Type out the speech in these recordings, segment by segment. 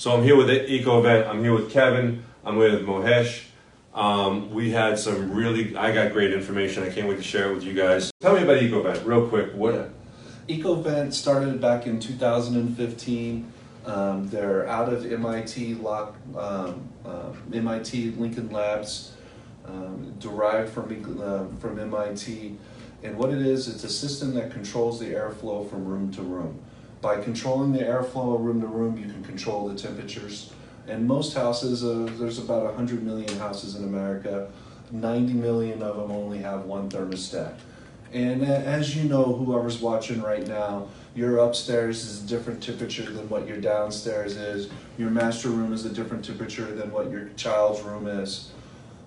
So I'm here with EcoVent. I'm here with Kevin. I'm with Mahesh. Um, we had some really, I got great information. I can't wait to share it with you guys. Tell me about EcoVent, real quick. What? EcoVent started back in 2015. Um, they're out of MIT, Lock, um, uh, MIT Lincoln Labs, um, derived from uh, from MIT. And what it is, it's a system that controls the airflow from room to room. By controlling the airflow room to room, you can control the temperatures. And most houses, uh, there's about 100 million houses in America. 90 million of them only have one thermostat. And as you know, whoever's watching right now, your upstairs is a different temperature than what your downstairs is. Your master room is a different temperature than what your child's room is.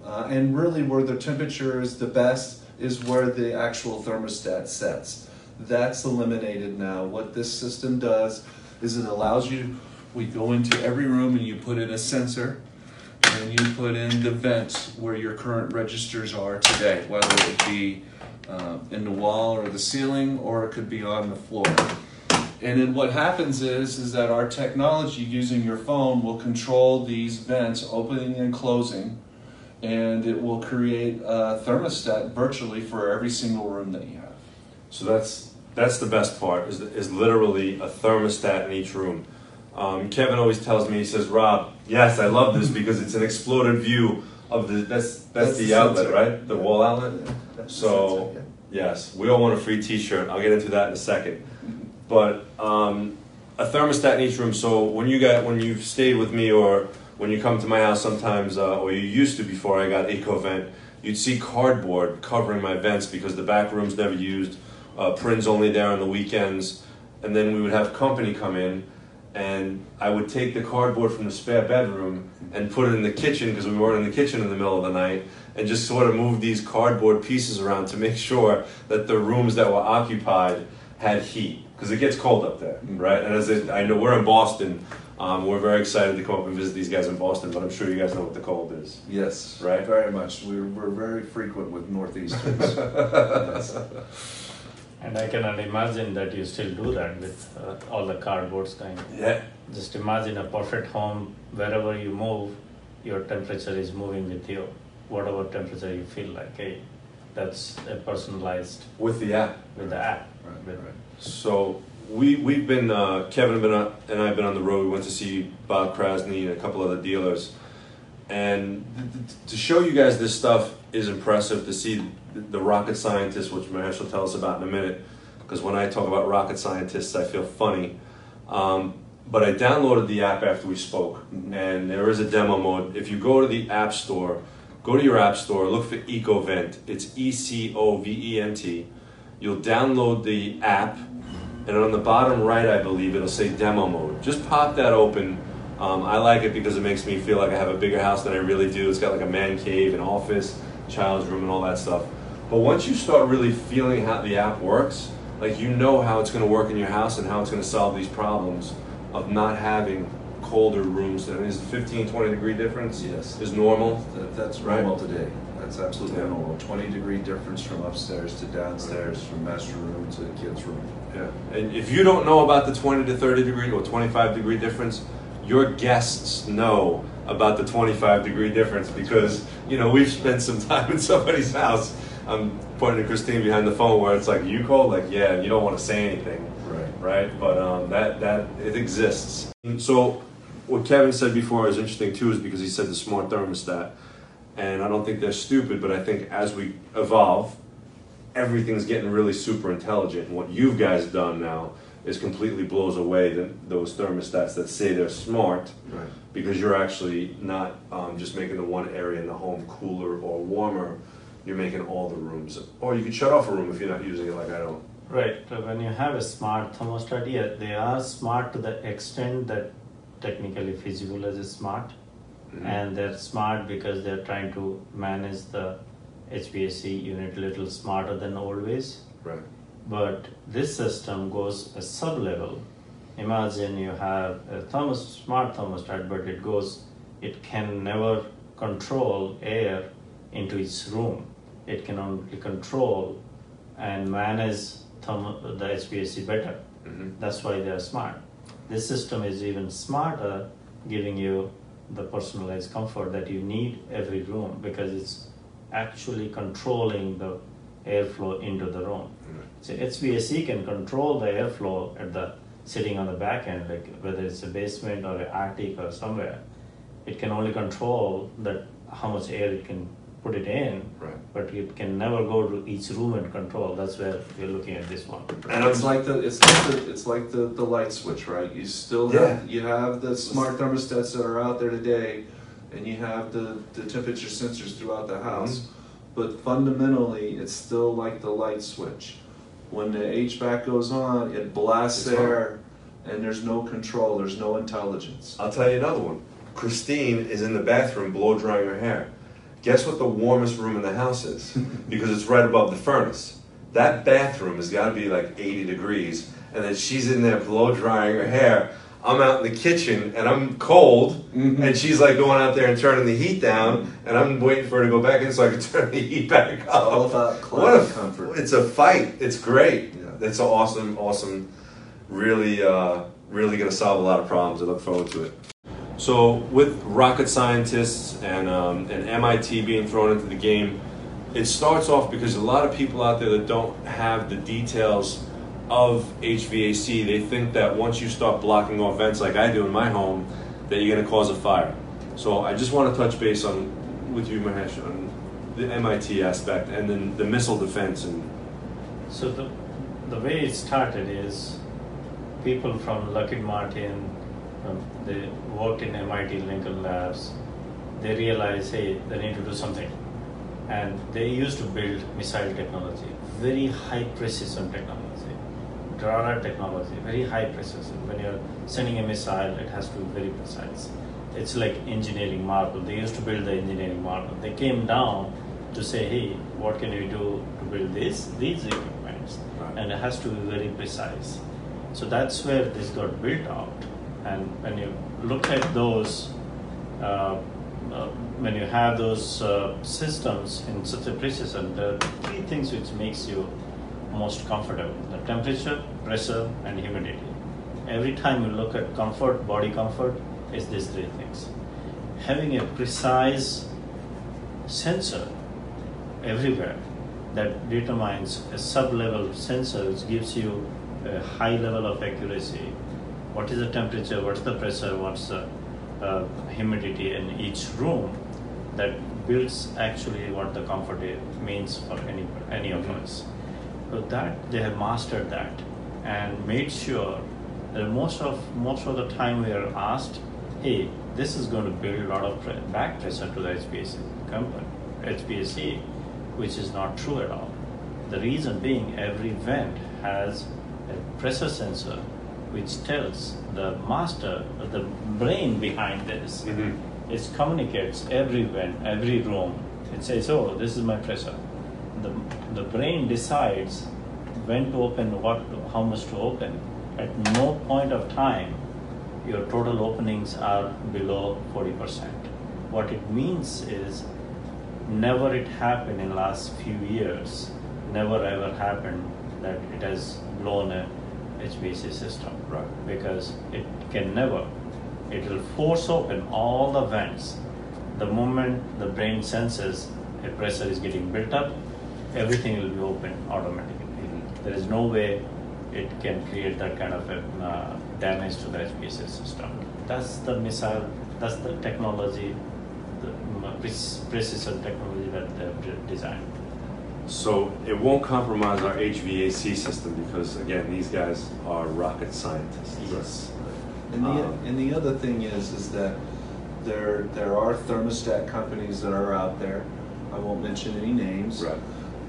Uh, and really, where the temperature is the best is where the actual thermostat sets. That's eliminated now. What this system does is it allows you, we go into every room and you put in a sensor and you put in the vents where your current registers are today, whether it be uh, in the wall or the ceiling, or it could be on the floor. And then what happens is, is that our technology using your phone will control these vents opening and closing, and it will create a thermostat virtually for every single room that you have. So that's that's the best part is, is literally a thermostat in each room. Um, Kevin always tells me, he says, Rob, yes, I love this because it's an exploded view of the that's that's, that's the, the outlet, right? The wall outlet. Yeah, so yeah. yes, we all want a free T-shirt. I'll get into that in a second. But um, a thermostat in each room. So when you got when you've stayed with me or when you come to my house sometimes, uh, or you used to before I got EcoVent, you'd see cardboard covering my vents because the back room's never used. Uh, Prin's only there on the weekends, and then we would have company come in and I would take the cardboard from the spare bedroom and put it in the kitchen because we weren't in the kitchen in the middle of the night and just sort of move these cardboard pieces around to make sure that the rooms that were occupied had heat because it gets cold up there, right? And as it, I know we're in Boston, um, we're very excited to come up and visit these guys in Boston, but I'm sure you guys know what the cold is. Yes, right. Very much. We're, we're very frequent with northeasters. yes. And I cannot imagine that you still do that with uh, all the cardboards kind. Yeah. Just imagine a perfect home, wherever you move, your temperature is moving with you, whatever temperature you feel like. Hey, that's a personalized. With the app. With the app. Right, with, right. So we we've been uh, Kevin been on, and I've been on the road. We went to see Bob Krasny and a couple other dealers, and th- th- to show you guys this stuff is impressive. To see the rocket scientists, which Mahesh will tell us about in a minute, because when I talk about rocket scientists, I feel funny. Um, but I downloaded the app after we spoke, and there is a demo mode. If you go to the App Store, go to your App Store, look for EcoVent. It's E C O V E N T. You'll download the app, and on the bottom right, I believe, it'll say demo mode. Just pop that open. Um, I like it because it makes me feel like I have a bigger house than I really do. It's got like a man cave, an office, child's room, and all that stuff. But once you start really feeling how the app works, like you know how it's going to work in your house and how it's going to solve these problems of not having colder rooms. I mean, is 15, 20 degree difference? Yes. Is normal? That, that's right. normal today. That's absolutely yeah. normal. 20 degree difference from upstairs to downstairs, right. from master room to kids' room. Yeah. And if you don't know about the 20 to 30 degree or 25 degree difference, your guests know about the 25 degree difference because, you know, we've spent some time in somebody's house I'm pointing to Christine behind the phone where it's like you called, like yeah, and you don't want to say anything, right? Right, but um, that that it exists. So what Kevin said before is interesting too, is because he said the smart thermostat, and I don't think they're stupid, but I think as we evolve, everything's getting really super intelligent. And what you guys have done now is completely blows away the, those thermostats that say they're smart, right. because you're actually not um, just making the one area in the home cooler or warmer you're making all the rooms. Or you could shut off a room if you're not using it like I don't. Right. So when you have a smart thermostat, yeah, they are smart to the extent that technically feasible as a smart. Mm-hmm. And they're smart because they're trying to manage the HVAC unit a little smarter than always. Right. But this system goes a sub level. Imagine you have a thermos, smart thermostat, but it goes, it can never control air into its room it can only control and manage thermo- the HVAC better. Mm-hmm. That's why they are smart. This system is even smarter giving you the personalized comfort that you need every room because it's actually controlling the airflow into the room. So HVAC can control the airflow at the sitting on the back end, like whether it's a basement or an attic or somewhere. It can only control that how much air it can put it in, Right. but it can never go to each room and control. That's where we're looking at this one. And It's like the it's like the it's like the, the light switch, right? You still have you have the smart thermostats that are out there today, and you have the, the temperature sensors throughout the house. Mm-hmm. But fundamentally, it's still like the light switch. When the HVAC goes on, it blasts It's air, and there's no control. There's no intelligence. I'll tell you another one. Christine is in the bathroom blow drying her hair. Guess what the warmest room in the house is? because it's right above the furnace. That bathroom has got to be like 80 degrees, and then she's in there blow drying her hair. I'm out in the kitchen and I'm cold, Mhm. and she's like going out there and turning the heat down, and I'm waiting for her to go back in so I can turn the heat back up. all about what a comfort. It's a fight. It's great. Yeah. It's awesome, awesome. Really, uh, really going to solve a lot of problems. I look forward to it. So, with rocket scientists and, um, and MIT being thrown into the game, it starts off because a lot of people out there that don't have the details of HVAC, they think that once you start blocking off vents like I do in my home, that you're going to cause a fire. So, I just want to touch base on with you, Mahesh, on the MIT aspect and then the missile defense and So the the way it started is people from Lockheed Martin, um, they worked in MIT Lincoln Labs. They realized, hey, they need to do something, and they used to build missile technology, very high precision technology, radar technology, very high precision. When you're sending a missile, it has to be very precise. It's like engineering marvel. They used to build the engineering marvel. They came down to say, hey, what can we do to build this, these equipments? Right. And it has to be very precise. So that's where this got built out. And when you look at those, uh, uh, when you have those uh, systems in such a precision, there are three things which makes you most comfortable: the temperature, pressure, and humidity. Every time you look at comfort, body comfort, is these three things. Having a precise sensor everywhere that determines a sub-level sensor which gives you a high level of accuracy. What is the temperature? What's the pressure? What's the uh, humidity in each room? That builds actually what the comfort means for any any of us. So that they have mastered that and made sure that most of most of the time we are asked, hey, this is going to build a lot of pre- back pressure to the HVAC company, HVAC, which is not true at all. The reason being every vent has a pressure sensor which tells the master, the brain behind this, mm-hmm. it communicates every vent, every room. It says, oh, this is my pressure. The, the brain decides when to open, what, to, how much to open. At no point of time, your total openings are below 40%. What it means is, never it happened in last few years, never ever happened that it has blown a HVAC system. Right. Because it can never. It will force open all the vents. The moment the brain senses a pressure is getting built up, everything will be open automatically. There is no way it can create that kind of a, uh, damage to the HVAC system. That's the missile, that's the technology, the um, precision technology that they've designed. So it won't compromise our HVAC system because again, these guys are rocket scientists. Yes. And the, Um, and the other thing is, is that there, there are thermostat companies that are out there. I won't mention any names. Right.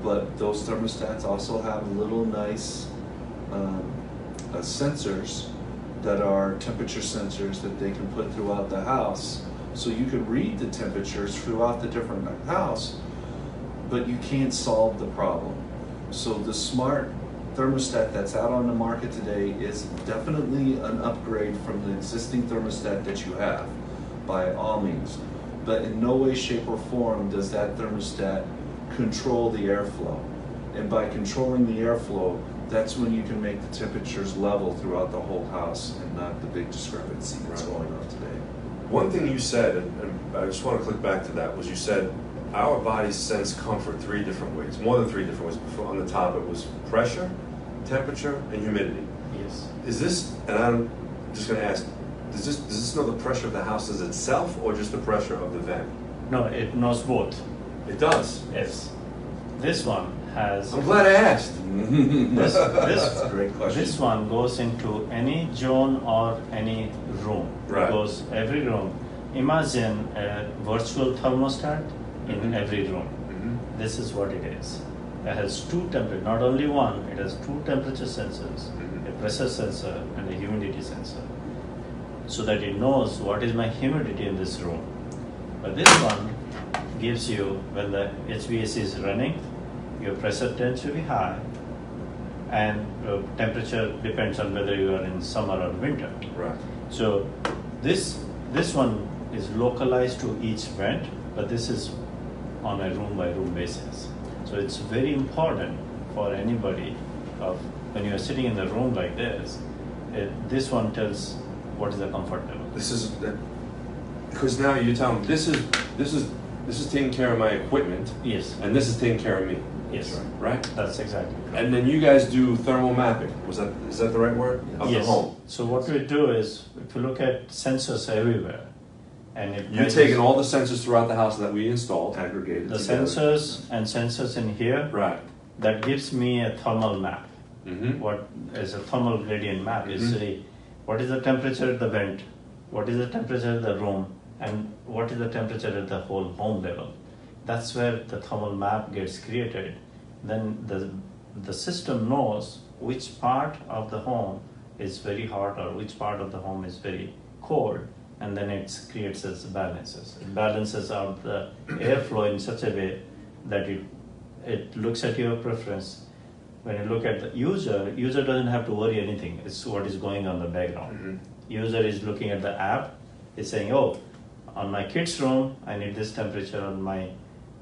But those thermostats also have little nice um, uh, sensors that are temperature sensors that they can put throughout the house. So you can read the temperatures throughout the different house, but you can't solve the problem. So the smart thermostat that's out on the market today is definitely an upgrade from the existing thermostat that you have, by all means. But in no way, shape, or form does that thermostat control the airflow. And by controlling the airflow, that's when you can make the temperatures level throughout the whole house and not the big discrepancy that's Right. going on today. One thing you said, and, and I just want to click back to that, was you said our bodies sense comfort three different ways, more than three different ways. Before on the top, it was pressure, temperature, and humidity. Yes. Is this, and I'm just going to ask, does this does this know the pressure of the house as itself, or just the pressure of the vent? No, it knows both. It does. Yes. This one has. I'm glad I asked. This, That's a great question. this one goes into any zone or any room. Right. It goes every room. Imagine a virtual thermostat in Mhm. every room. Mhm. This is what it is. It has two temperature, not only one, it has two temperature sensors, Mhm. a pressure sensor and a humidity sensor. So that it knows what is my humidity in this room. But this one gives you when the HVAC is running, your pressure tends to be high and uh, temperature depends on whether you are in summer or winter. Right. So this this one is localized to each vent, but this is on a room by room basis. So it's very important for anybody of when you are sitting in a room like this, it, this one tells what is the comfort level. This is that because now you're telling this is this is this is taking care of my equipment, Yes, and this is taking care of me. yes, Right. that's exactly. correct. And then you guys do thermal mapping. Was that is that the right word? Of yes. the home. So what we do is, if you look at sensors everywhere, and it You're measures taking all the sensors throughout the house that we installed. aggregated the together. sensors and sensors in here Right. that gives me a thermal map. Mm-hmm. what is a thermal gradient map is Mhm. say what is the temperature at the vent, what is the temperature at the room, and what is the temperature at the whole home level. That's where the thermal map gets created. Then the the system knows which part of the home is very hot or which part of the home is very cold, and then it creates its balances. It balances out the airflow in such a way that it it looks at your preference when you look at the user, user doesn't have to worry anything. It's what is going on in the background. Mhm. User is looking at the app. It's saying, "Oh, on my kid's room, I need this temperature. On my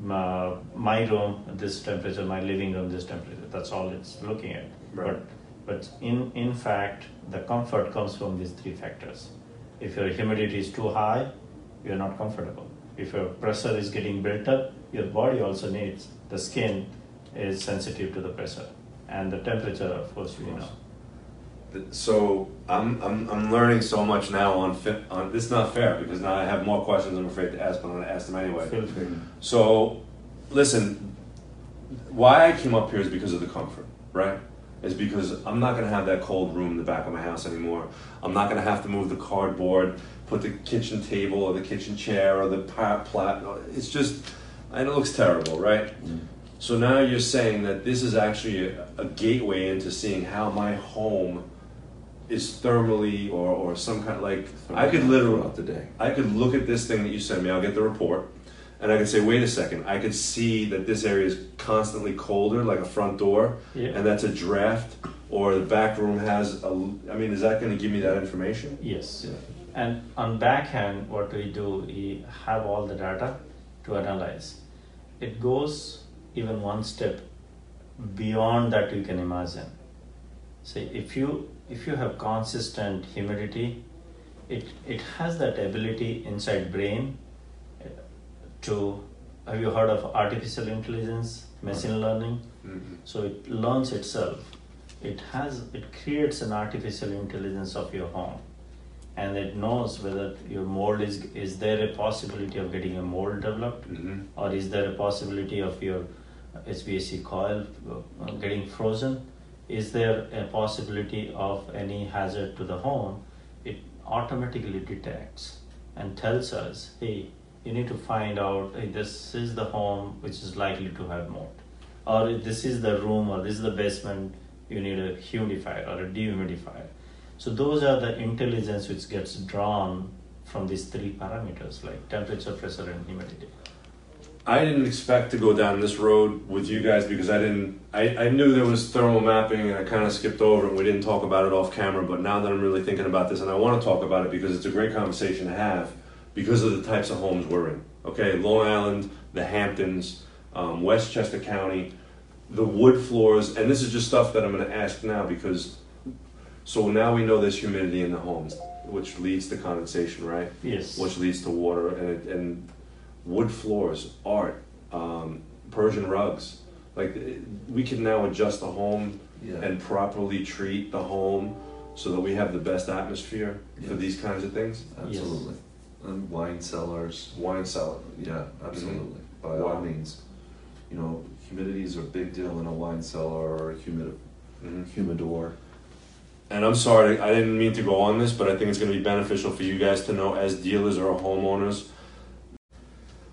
my, my room, this temperature. My living room, this temperature." That's all it's looking at. Right. But but in in fact, the comfort comes from these three factors. If your humidity is too high, you're not comfortable. If your pressure is getting built up, your body also needs the skin is sensitive to the pressure and the temperature, of course, you know. So I'm, I'm, I'm learning so much now on fit on this is not fair because now I have more questions I'm afraid to ask but I'm gonna ask them anyway. So listen, why I came up here is because of the comfort, right? Is because I'm not gonna have that cold room in the back of my house anymore. I'm not gonna have to move the cardboard, put the kitchen table or the kitchen chair or the pa- plat. It's just, and it looks terrible, right? So now you're saying that this is actually a, a gateway into seeing how my home is thermally or, or some kind of like I could literally throughout the day. I could look at this thing that you sent me, I'll get the report, and I can say, wait a second, I could see that this area is constantly colder, like a front door, Yeah. and that's a draft, or the back room has a. I mean, is that going to give me that information? Yes. Yeah. And on backhand, what we do, we have all the data to analyze. It goes even one step beyond that you can imagine. See, if you if you have consistent humidity, it it has that ability inside brain uh, to. Have you heard of artificial intelligence, machine learning? Mm-hmm. So it learns itself. It has it creates an artificial intelligence of your home, and it knows whether your mold is is there a possibility of getting a mold developed, Mm-hmm. or is there a possibility of your HVAC coil uh, getting frozen? Is there a possibility of any hazard to the home? It automatically detects and tells us, hey, you need to find out hey, this is the home which is likely to have mold, or this is the room, or this is the basement. You need a humidifier or a dehumidifier. So those are the intelligence which gets drawn from these three parameters like temperature, pressure, and humidity. I didn't expect to go down this road with you guys because I didn't. I, I knew there was thermal mapping and I kind of skipped over and We didn't talk about it off camera, but now that I'm really thinking about this and I want to talk about it because it's a great conversation to have because of the types of homes we're in. Okay, Long Island, the Hamptons, um, Westchester County, the wood floors, and this is just stuff that I'm going to ask now because So now we know there's humidity in the homes, which leads to condensation, right? Yes. Which leads to water and, it, and wood floors, art, um, Persian rugs. Like we can now adjust the home Yeah. and properly treat the home so that we have the best atmosphere for these kinds of things. Absolutely. And wine cellars. Wine cellar. Yeah, absolutely. By Wow. all means. You know, humidity is a big deal in a wine cellar or a humid, Mhm. humidor. And I'm sorry, I didn't mean to go on this, but I think it's going to be beneficial for you guys to know as dealers or homeowners.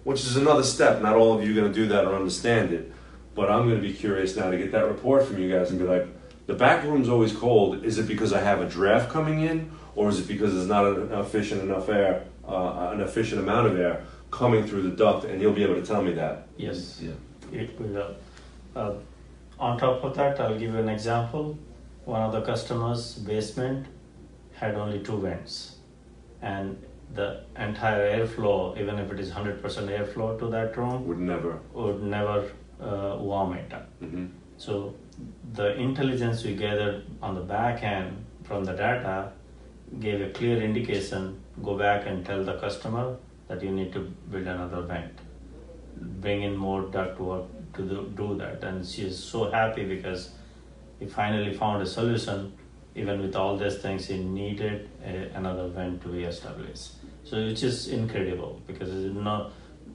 Which is another step. Not all of you are going to do that or understand it, but I'm going to be curious now to get that report from you guys and be like, the back room's always cold. Is it because I have a draft coming in, or is it because there's not an efficient enough air, uh, an efficient amount of air coming through the duct? And you'll be able to tell me that. Yes. Yeah. It will. Uh, on top of that, I'll give you an example. One of the customers' basement had only two vents, and the entire airflow, even if it is 100% airflow to that room, Would never. would never uh, warm it up. hmm So the intelligence we gathered on the back end from the data gave a clear indication. Go back and tell the customer that you need to build another vent. Bring in more ductwork to do, do that, and she is so happy because he finally found a solution. Even with all these things, he needed a, another vent to be established. So it's just incredible because there's no,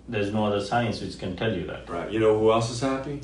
there's no other science which can tell you that. Right. You know who else is happy?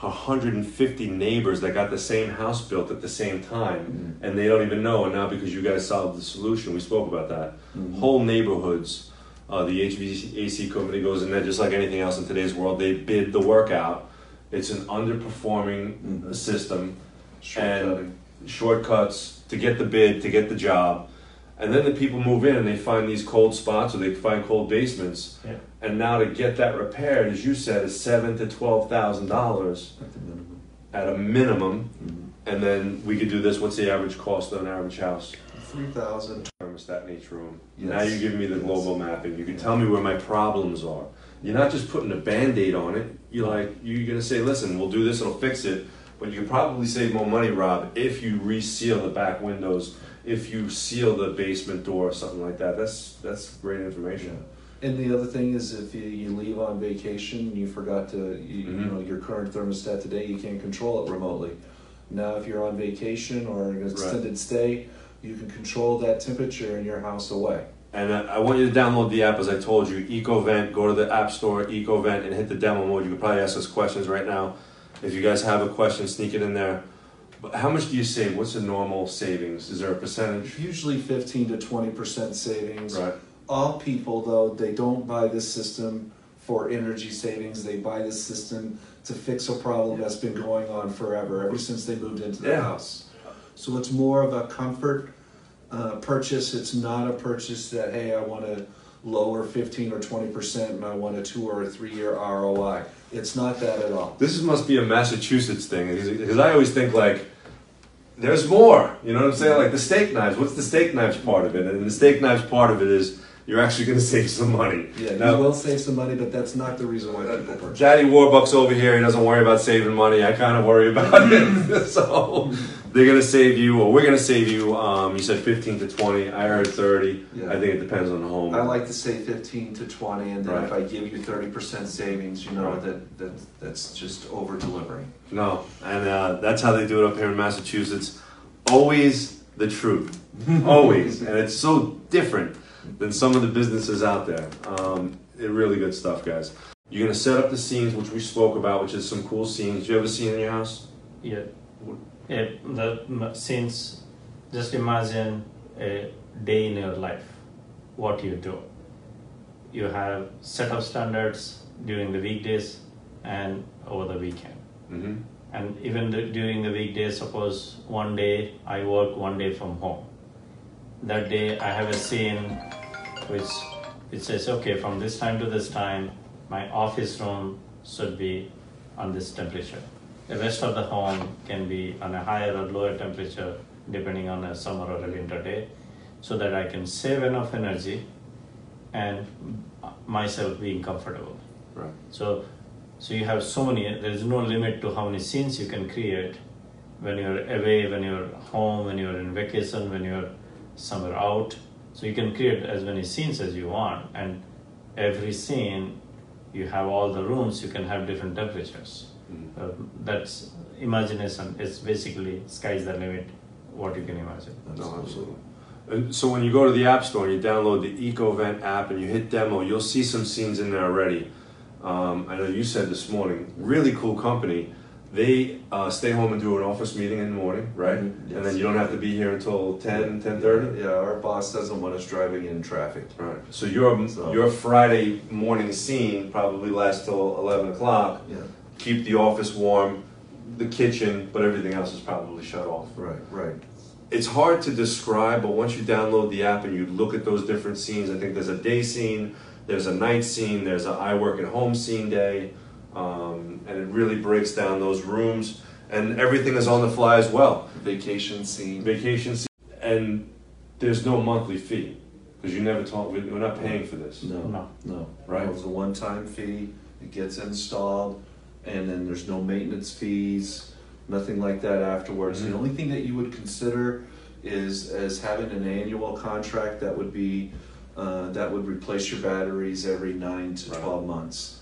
150 neighbors that got the same house built at the same time, and they don't even know. And now because you guys solved the solution, we spoke about that. Mhm. Whole neighborhoods, uh, the HVAC company goes in there just like anything else in today's world. They bid the work out. It's an underperforming Mhm. system, Shortcutting. shortcuts to get the bid, to get the job. And then the people move in and they find these cold spots or they find cold basements. Yeah. And now to get that repaired, as you said, is seven to twelve thousand dollars At the minimum. at a minimum. Mhm. And then we could do this. What's the average cost of an average house? Three thousand. Thermostat in each room. Yes. Now you give me the Yes. global mapping. You can tell me where my problems are. You're not just putting a band-aid on it. You're like you're gonna say, listen, we'll do this, it'll fix it. But you can probably save more money, Rob, if you reseal the back windows, if you seal the basement door, or something like that. That's that's great information. And the other thing is if you, you leave on vacation, you forgot to, you, you Mhm. know, your current thermostat today, you can't control it remotely. Now, if you're on vacation or an extended stay, you can control that temperature in your house away. And I I want you to download the app as I told you, EcoVent. Go to the App Store, EcoVent, and hit the demo mode. You can probably ask us questions right now. If you guys have a question, sneak it in there. How much do you save? What's the normal savings? Is there a percentage? Usually 15 to 20% savings. Right. All people, though, they don't buy this system for energy savings. They buy this system to fix a problem that's been going on forever, ever since they moved into the Yeah. house. So it's more of a comfort uh, purchase. It's not a purchase that, hey, I want to lower 15 or 20% and I want a two or a three year ROI. It's not that at all. This must be a Massachusetts thing because I always think like there's more. You know what I'm saying? Like the steak knives. What's the steak knives part of it? And the steak knives part of it is you're actually going to save some money. Yeah, Now- you will save some money, but that's not the reason why uh, people purchase. Daddy Warbucks over here, he doesn't worry about saving money. I kind of worry about it. so they're gonna save you, or we're gonna save you. Um, you said 15 to 20. I heard 30. Yeah. I think it depends on the home. I like to say fifteen to twenty, and then if I give you thirty percent savings, you know Right. that, that that's just over delivering. No, and uh, that's how they do it up here in Massachusetts. Always the truth, always, and it's so different than some of the businesses out there. Um, it really good stuff, guys. You're gonna set up the scenes, which we spoke about, which is some cool scenes. Do you have a scene in your house? Yeah. Yeah, the since just imagine a day in your life, what you do. You have set of standards during the weekdays and over the weekend. Mm-hmm. And even the, during the weekdays, suppose one day I work one day from home. That day I have a scene which it says, okay, from this time to this time, my office room should be on this temperature. The rest of the home can be on a higher or lower temperature depending on a summer or a winter day, so that I can save enough energy and myself being comfortable. Right. So, so you have so many. There is no limit to how many scenes you can create when you're away, when you're home, when you're in vacation, when you're somewhere out. So you can create as many scenes as you want, and every scene you have all the rooms. You can have different temperatures. Mhm. Uh, that's imagination. It's basically sky's the limit. What you can imagine. No, absolutely. And so when you go to the App Store and you download the EcoVent app and you hit demo, you'll see some scenes in there already. Um, I know you said this morning, really cool company. They uh, stay home and do an office meeting in the morning, right? Mhm, And then you don't have to be here until 10, 10.30? Yeah, our boss doesn't want us driving in traffic. Right. So your, So- your Friday morning scene probably lasts till 11 o'clock. Yeah, Keep the office warm, the kitchen, but everything else is probably shut off. right, right. it's hard to describe, but once you download the app and you look at those different scenes, I think there's a day scene, there's a night scene, there's a I work at home scene day, um, and it really breaks down those rooms, and everything is on the fly as well. Vacation scene. Vacation scene, and there's no monthly fee because you never talk. we- We're not paying for this. No, No. no. Right. It's a one-time fee, it gets installed, and then there's no maintenance fees, nothing like that afterwards. Mhm. The only thing that you would consider is as having an annual contract that would be, uh, that would replace your batteries every nine to Right. twelve months.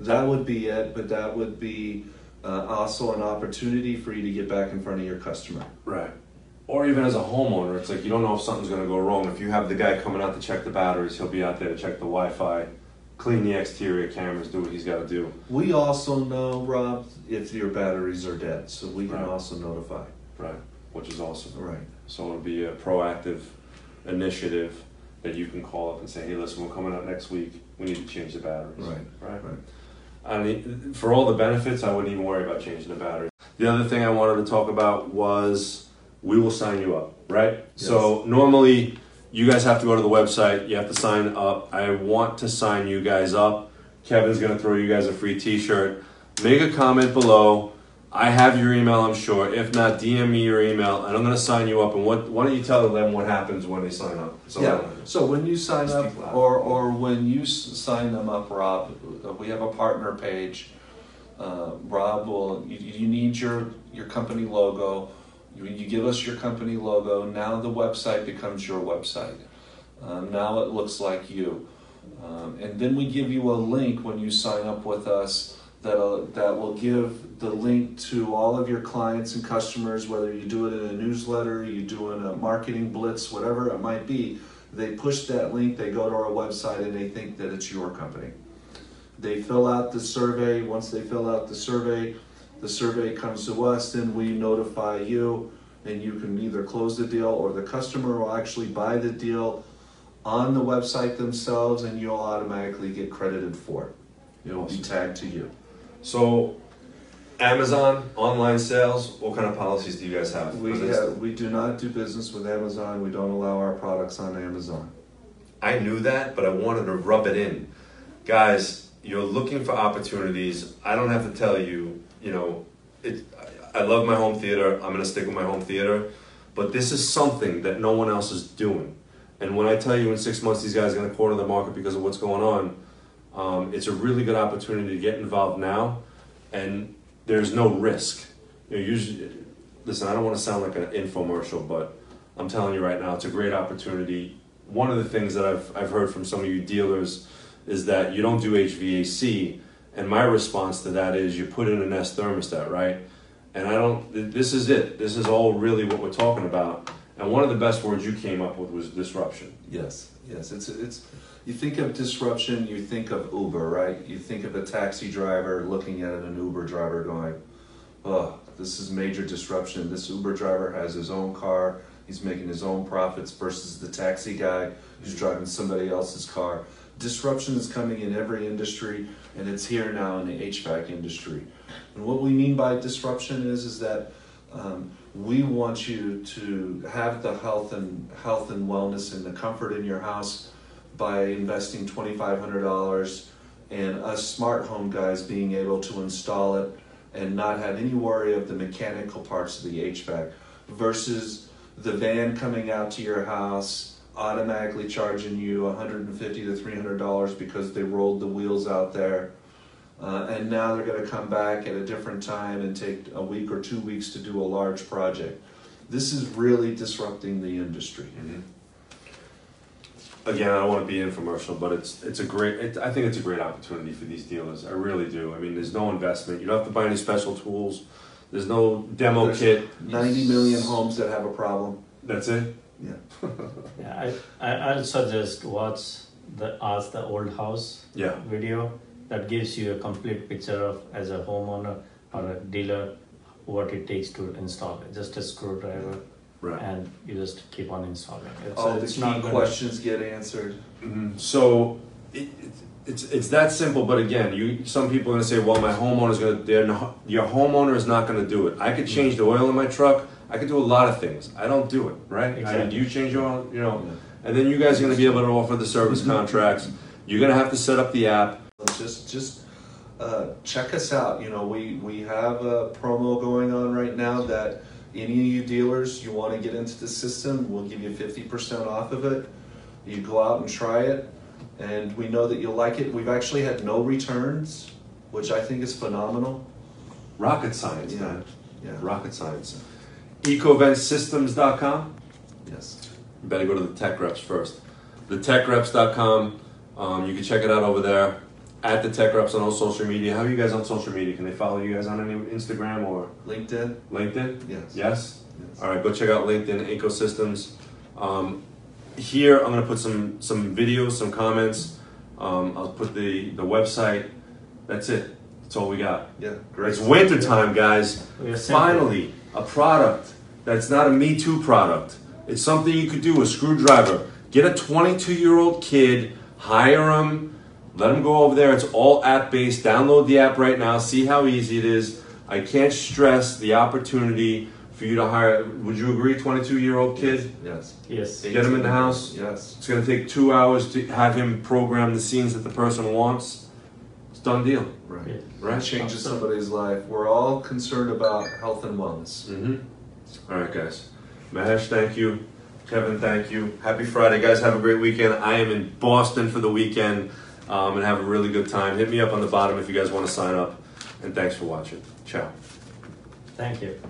That would be it, but that would be, uh, also an opportunity for you to get back in front of your customer. Right. Or even as a homeowner, it's like you don't know if something's going to go wrong. If you have the guy coming out to check the batteries, he'll be out there to check the Wi-Fi, clean the exterior cameras, do what he's got to do. We also know, Rob, if your batteries are dead, so we can Right. also notify. Right. Which is awesome. Right. So it'll be a proactive initiative that you can call up and say, hey, listen, we're coming out next week. We need to change the batteries. Right. Right. Right. I mean, for all the benefits, I wouldn't even worry about changing the battery. The other thing I wanted to talk about was we will sign you up, right? So normally you guys have to go to the website, you have to sign up. I want to sign you guys up. Kevin's going to throw you guys a free t shirt. Make a comment below. I have your email, I'm sure. If not, DM me your email, and I'm going to sign you up. And what? Why don't you tell them what happens when they sign up? So Yeah, so when you sign up, or, or when you sign them up, Rob, we have a partner page. Uh, Rob will, you, you need your, your company logo. You, give us your company logo, now the website becomes your website. Um, now it looks like you. Um, and then we give you a link when you sign up with us that'll, that will give the link to all of your clients and customers, whether you do it in a newsletter, you do it in a marketing blitz, whatever it might be. They push that link, they go to our website, and they think that it's your company. They fill out the survey. Once they fill out the survey, the survey comes to us, then we notify you, and you can either close the deal or the customer will actually buy the deal on the website themselves, and you'll automatically get credited for it. It'll be tagged to you. So, Amazon online sales. What kind of policies do you guys have? We, uh, we do not do business with Amazon. We don't allow our products on Amazon. I knew that, but I wanted to rub it in. Guys, you're looking for opportunities. I don't have to tell you, you know, it, I love my home theater. I'm going to stick with my home theater. But this is something that no one else is doing. And when I tell you in six months these guys are going to corner the market because of what's going on, um, it's a really good opportunity to get involved now. And there's no risk. You know, usually, listen, I don't want to sound like an infomercial, but I'm telling you right now, it's a great opportunity. One of the things that I've, I've heard from some of you dealers is that you don't do HVAC. And my response to that is you put in a Nest thermostat, right? And I don't, this is it. This is all really what we're talking about. And one of the best words you came up with was disruption. Yes, yes. It's it's. You think of disruption, you think of Uber, right? You think of a taxi driver looking at an Uber driver going, "Oh, this is major disruption. This Uber driver has his own car. He's making his own profits versus the taxi guy who's driving somebody else's car." Disruption is coming in every industry, and it's here now in the HVAC industry. And what we mean by disruption is is that um, we want you to have the health and health and wellness and the comfort in your house by investing twenty five hundred dollars, and us smart home guys being able to install it and not have any worry of the mechanical parts of the HVAC versus the van coming out to your house automatically charging you 150 to 300 dollars because they rolled the wheels out there Uh, and now they're going to come back at a different time and take a week or two weeks to do a large project. This is really disrupting the industry. Mhm. Again, I don't want to be infomercial, but it's it's a great. It, I think it's a great opportunity for these dealers. I really do. I mean, there's no investment. You don't have to buy any special tools. There's no demo There's- kit. 90 million homes that have a problem. That's it. Yeah. Yeah, I, I I'll suggest watch the Ask This Old House Yeah. video that gives you a complete picture of as a homeowner or a dealer what it takes to install it. Just a screwdriver Right. and you just keep on installing. It's, All the it's key not gonna- questions get answered. Mhm. So it, it, it's it's that simple. But again, you some people are gonna say, well, my homeowner's gonna. They're not, your homeowner is not gonna do it. I could change the oil in my truck. I could do a lot of things. I don't do it. Right? I, Exactly. you change your oil. You know. And then you guys are gonna be able to offer the service contracts. You're gonna have to set up the app. Just, just uh, check us out. You know, we, we have a promo going on right now that any of you dealers, you want to get into the system, we'll give you 50% off of it. You go out and try it, and we know that you'll like it. We've actually had no returns, which I think is phenomenal. Rocket science, Yeah. man. Yeah. Rocket science. EcoventSystems.com. Yes. You better go to the tech reps first. The techreps.com. Um, you can check it out over there. At the tech reps on all social media. How are you guys on social media? Can they follow you guys on any Instagram or LinkedIn? LinkedIn? Yes. Yes. Yes. All right, go check out LinkedIn Ecosystems. Um, here, I'm gonna put some some videos, some comments. Um, I'll put the the website. That's it. That's all we got. Yeah. Great. It's wintertime, guys. We are simple. Finally, a product that's not a Me Too product. It's something you could do. A screwdriver. Get a 22 year old kid, hire him, let him go over there. It's all app based. Download the app right now. See how easy it is. I can't stress the opportunity for you to hire. Would you agree, 22 year old kid? Yes. Yes. Get him in the house. Yes. It's going to take two hours to have him program the scenes that the person wants. It's done deal, Right. Yeah. right? It changes somebody's life. We're all concerned about health and wellness. Mm-hmm. All right, guys. Mahesh, thank you. Kevin, thank you. Happy Friday, guys. Have a great weekend. I am in Boston for the weekend um, and have a really good time. Hit me up on the bottom if you guys want to sign up. And thanks for watching. Ciao. Thank you.